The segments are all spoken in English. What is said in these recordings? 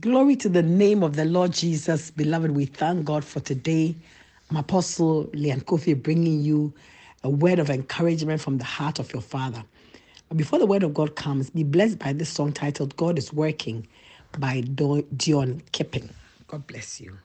Glory to the name of the Lord Jesus. Beloved, we thank God for today. I'm Apostle Lyanne Koffi bringing you a word of encouragement from the heart of your Father. But before the word of God comes, be blessed by this song titled God is Working by Dion Kipping. God bless you.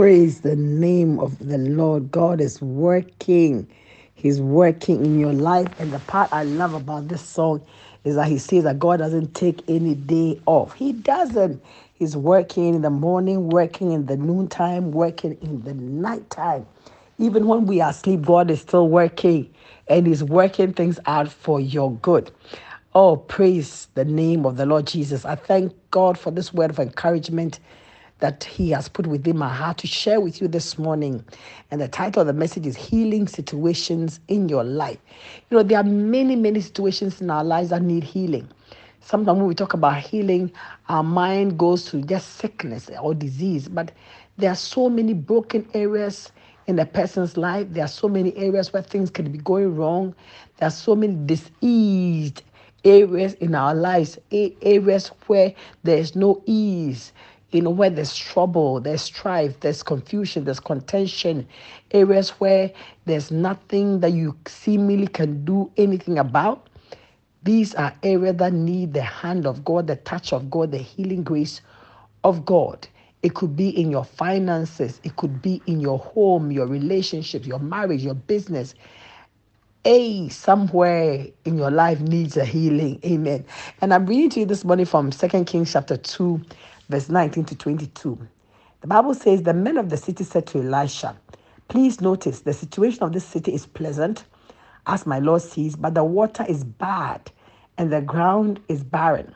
Praise the name of the Lord. God is working. He's working in your life. And the part I love about this song is that he says that God doesn't take any day off. He doesn't. He's working in the morning, working in the noontime, working in the nighttime. Even when we are asleep, God is still working and He's working things out for your good. Oh, praise the name of the Lord Jesus. I thank God for this word of encouragement that He has put within my heart to share with you this morning. And the title of the message is Healing Situations in Your Life. You know, there are many, many situations in our lives that need healing. Sometimes when we talk about healing, our mind goes to just sickness or disease, but there are so many broken areas in a person's life. There are so many areas where things can be going wrong. There are so many diseased areas in our lives, areas where there is no ease you know, where there's trouble, there's strife, there's confusion, there's contention, areas where there's nothing that you seemingly can do anything about. These are areas that need the hand of God, the touch of God, the healing grace of God. It could be in your finances, it could be in your home, your relationships, your marriage, your business. A somewhere in your life needs a healing. Amen. And I'm reading to you this morning from Second Kings chapter 2, verse 19 to 22. The Bible says, The men of the city said to Elisha, Please notice the situation of this city is pleasant, as my Lord sees, but the water is bad and the ground is barren.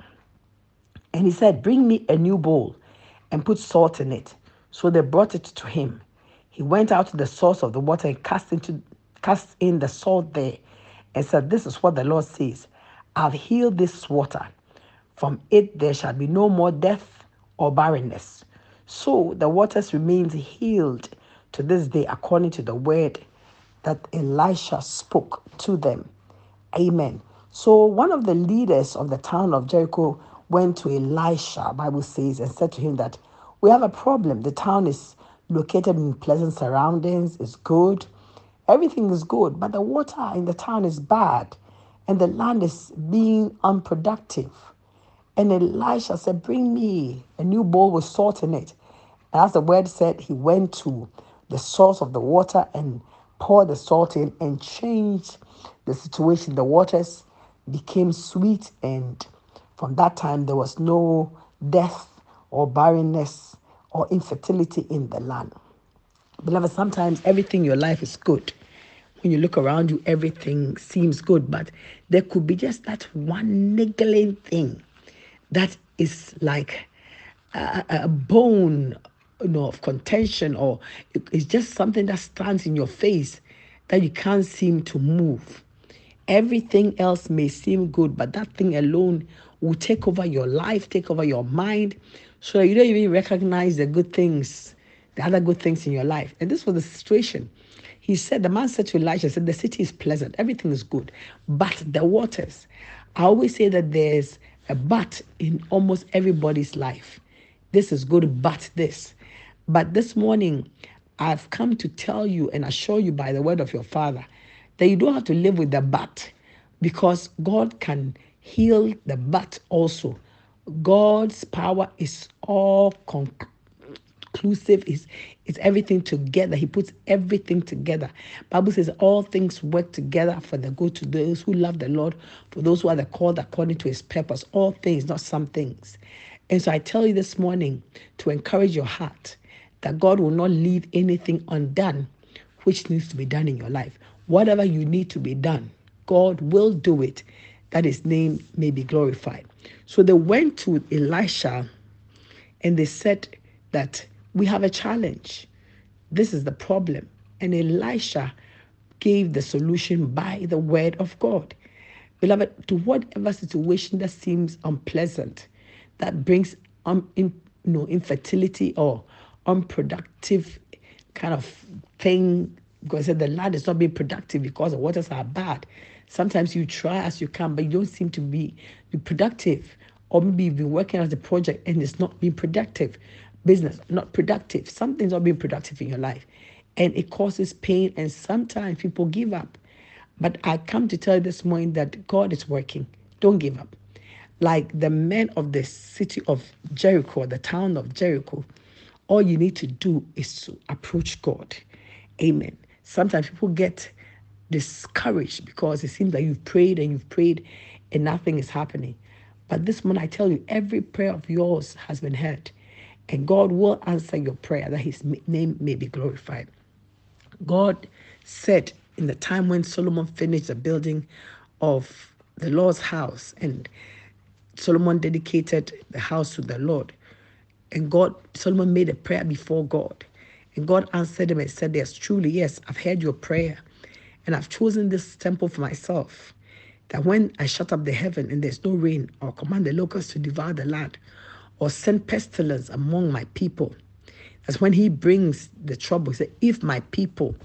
And he said, Bring me a new bowl and put salt in it. So they brought it to him. He went out to the source of the water and cast into cast in the salt there and said, This is what the Lord says. I've healed this water. From it there shall be no more death or barrenness. So the waters remains healed to this day according to the word that Elisha spoke to them. Amen. So one of the leaders of the town of Jericho went to Elisha, Bible says, and said to him that we have a problem. The town is located in pleasant surroundings, it's good. Everything is good, but the water in the town is bad and the land is being unproductive. And Elisha said, Bring me a new bowl with salt in it. And as the word said, he went to the source of the water and poured the salt in and changed the situation. The waters became sweet, and from that time, there was no death or barrenness or infertility in the land. Beloved, sometimes everything in your life is good. When you look around you, everything seems good, but there could be just that one niggling thing that is like a, a bone you know, of contention, or it's just something that stands in your face that you can't seem to move. Everything else may seem good, but that thing alone will take over your life, take over your mind, so you don't even recognize the good things, the other good things in your life. And this was the situation. He said, the man said to Elijah, said, the city is pleasant, everything is good, but the waters. I always say that there's a but in almost everybody's life. This is good, but this. But this morning, I've come to tell you and assure you by the word of your father that you don't have to live with the but because God can heal the but also. God's power is all conclusive, is it's everything together. He puts everything together. Bible says all things work together for the good to those who love the Lord, for those who are the called according to his purpose. All things, not some things. And so I tell you this morning to encourage your heart that God will not leave anything undone which needs to be done in your life. Whatever you need to be done, God will do it that his name may be glorified. So they went to Elisha and they said that we have a challenge. This is the problem. And Elisha gave the solution by the word of God. Beloved, to whatever situation that seems unpleasant, that brings um, in, you know, infertility or unproductive kind of thing because the land is not being productive because the waters are bad. Sometimes you try as you can, but you don't seem to be, productive. Or maybe you've been working as a project and it's not being productive. Business, not productive. Something's not being productive in your life. And it causes pain, and sometimes people give up. But I come to tell you this morning that God is working. Don't give up. Like the men of the city of Jericho, the town of Jericho, all you need to do is to approach God. Amen. Sometimes people get discouraged because it seems like you've prayed and you've prayed and nothing is happening. But this morning, I tell you, every prayer of yours has been heard, and God will answer your prayer that His name may be glorified. God said in the time when Solomon finished the building of the Lord's house, and Solomon dedicated the house to the Lord, and God, Solomon made a prayer before God. And God answered him and said, Yes, truly, yes, I've heard your prayer. And I've chosen this temple for myself. That when I shut up the heaven and there's no rain, or command the locusts to devour the land, or send pestilence among my people, that's when he brings the trouble. He said, If my people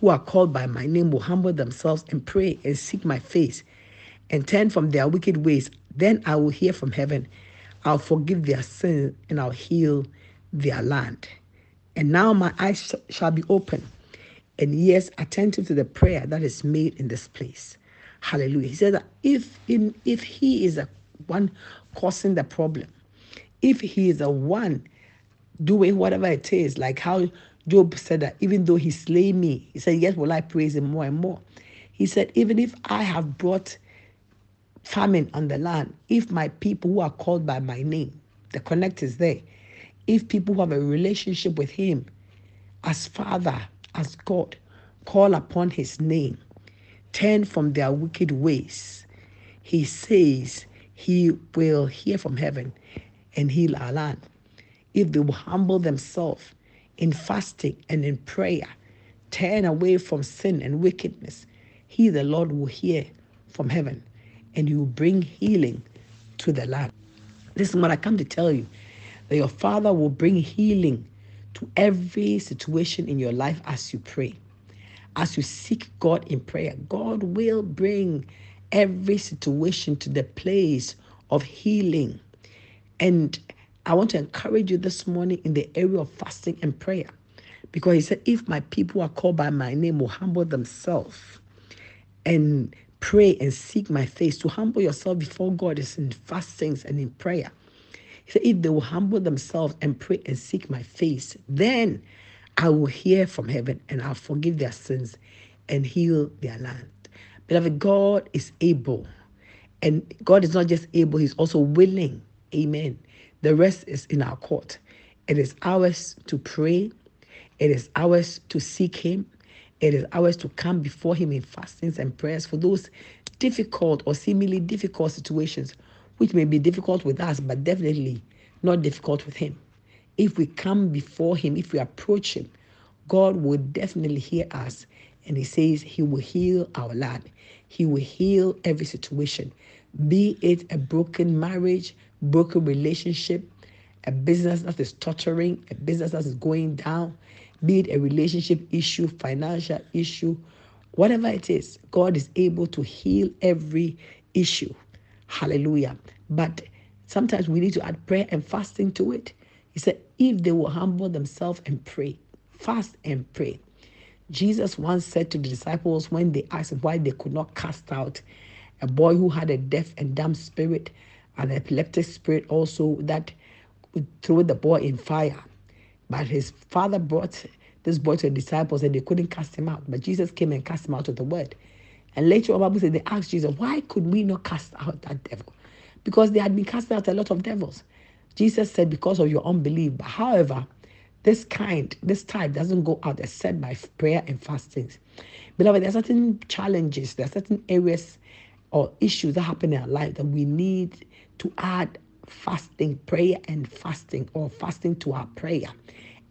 who are called by my name will humble themselves and pray and seek my face and turn from their wicked ways, then I will hear from heaven I'll forgive their sin and I'll heal their land. And now my eyes shall be open and ears attentive to the prayer that is made in this place. Hallelujah. He said that if in if he is the one causing the problem, if he is the one doing whatever it is, like how Job said that even though he slay me, he said, Yes, will I praise him more and more. He said, Even if I have brought famine on the land, if my people who are called by my name, the connect is there, if people who have a relationship with Him as Father, as God, call upon His name, turn from their wicked ways, He says He will hear from heaven and heal our land. If they will humble themselves in fasting and in prayer, turn away from sin and wickedness, He, the Lord, will hear from heaven and you will bring healing to the land. This is what I come to tell you that your Father will bring healing to every situation in your life as you pray. As you seek God in prayer, God will bring every situation to the place of healing. And I want to encourage you this morning in the area of fasting and prayer. Because he said, if my people are called by my name will humble themselves and pray and seek my face, to humble yourself before God is in fastings and in prayer. He said, if they will humble themselves and pray and seek my face, then I will hear from heaven and I'll forgive their sins and heal their land. Beloved, God is able. And God is not just able, He's also willing. Amen. The rest is in our court. It is ours to pray, it is ours to seek Him, it is ours to come before Him in fastings and prayers for those difficult or seemingly difficult situations, which may be difficult with us, but definitely not difficult with Him. If we come before Him, if we approach Him, God will definitely hear us. And He says He will heal our land, He will heal every situation, be it a broken marriage, broken relationship, a business that is tottering, a business that is going down, be it a relationship issue, financial issue, whatever it is, God is able to heal every issue. Hallelujah. But sometimes we need to add prayer and fasting to it. He said, if they will humble themselves and pray, fast and pray. Jesus once said to the disciples when they asked why they could not cast out a boy who had a deaf and dumb spirit, an epileptic spirit also that threw the boy in fire. But his father brought this boy to the disciples and they couldn't cast him out. But Jesus came and cast him out of the word. And later on, Bible said they asked Jesus, why could we not cast out that devil? Because they had been casting out a lot of devils. Jesus said, because of your unbelief. But however, this kind, this type doesn't go out except by prayer and fastings. Beloved, there are certain challenges, there are certain areas or issues that happen in our life that we need to add fasting, prayer and fasting, or fasting to our prayer.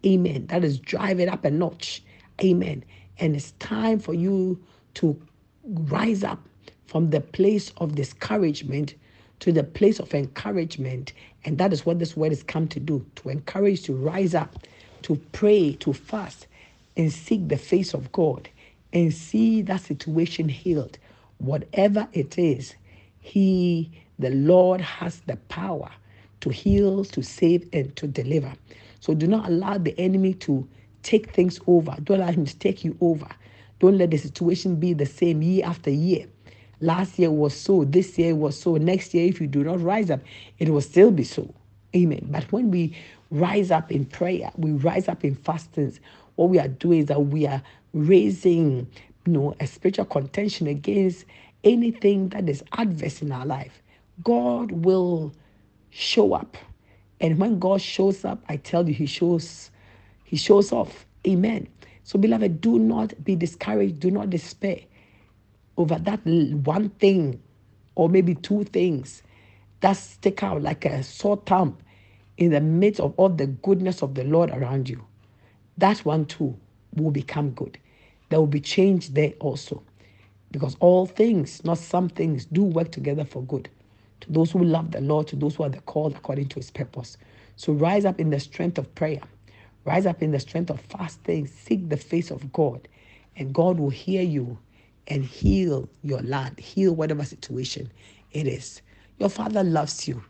Amen. That is drive it up a notch. Amen. And it's time for you to rise up from the place of discouragement to the place of encouragement. And that is what this word has come to do to encourage to rise up, to pray, to fast, and seek the face of God and see that situation healed. Whatever it is, He the Lord has the power to heal, to save, and to deliver. So do not allow the enemy to take things over. Don't allow him to take you over. Don't let the situation be the same year after year. Last year was so, this year was so, next year, if you do not rise up, it will still be so. Amen. But when we rise up in prayer, we rise up in fastings, what we are doing is that we are raising you know, a spiritual contention against anything that is adverse in our life. God will show up. And when God shows up, I tell you, He shows, He shows off. Amen. So, beloved, do not be discouraged, do not despair over that one thing or maybe two things that stick out like a sore thumb in the midst of all the goodness of the Lord around you. That one too will become good. There will be change there also. Because all things, not some things, do work together for good to those who love the Lord, to those who are the called according to his purpose. So rise up in the strength of prayer, rise up in the strength of fasting, seek the face of God, and God will hear you and heal your land, heal whatever situation it is. Your Father loves you,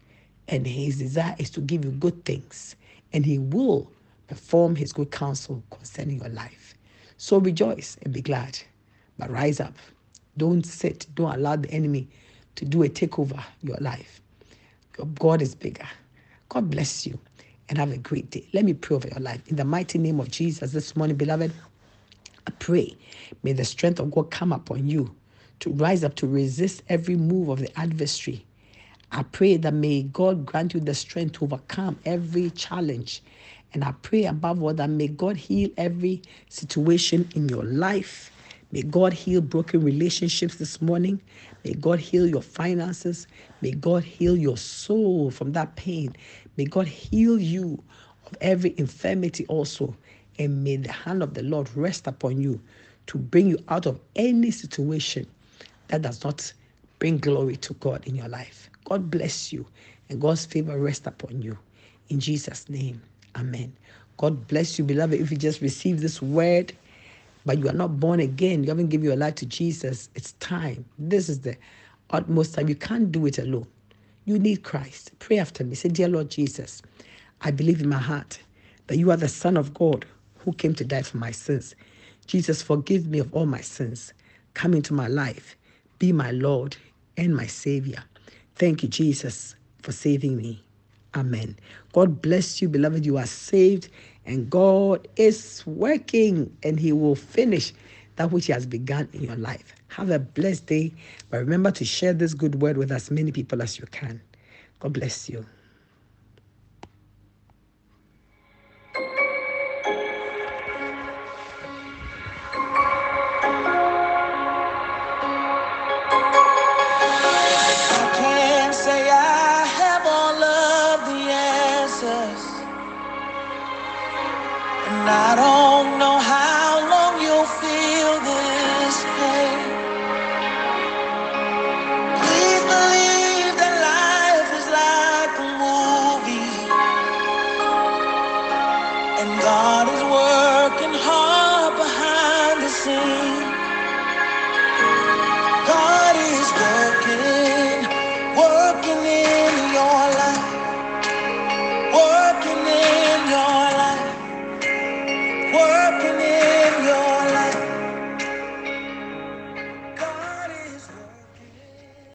and his desire is to give you good things, and he will perform his good counsel concerning your life. So rejoice and be glad, but rise up. Don't sit, don't allow the enemy to do a takeover your life. Your God is bigger. God bless you and have a great day. Let me pray over your life. In the mighty name of Jesus, this morning, beloved, I pray, may the strength of God come upon you to rise up to resist every move of the adversary. I pray that may God grant you the strength to overcome every challenge. And I pray above all that may God heal every situation in your life May God heal broken relationships this morning. May God heal your finances. May God heal your soul from that pain. May God heal you of every infirmity also. And may the hand of the Lord rest upon you to bring you out of any situation that does not bring glory to God in your life. God bless you and God's favor rest upon you. In Jesus' name, amen. God bless you, beloved. If you just receive this word, but you are not born again, you haven't given your life to Jesus, it's time. This is the utmost time. You can't do it alone. You need Christ. Pray after me. Say, Dear Lord Jesus, I believe in my heart that you are the Son of God who came to die for my sins. Jesus, forgive me of all my sins. Come into my life. Be my Lord and my Savior. Thank you, Jesus, for saving me. Amen. God bless you, beloved. You are saved, and God is working, and He will finish that which He has begun in your life. Have a blessed day, but remember to share this good word with as many people as you can. God bless you.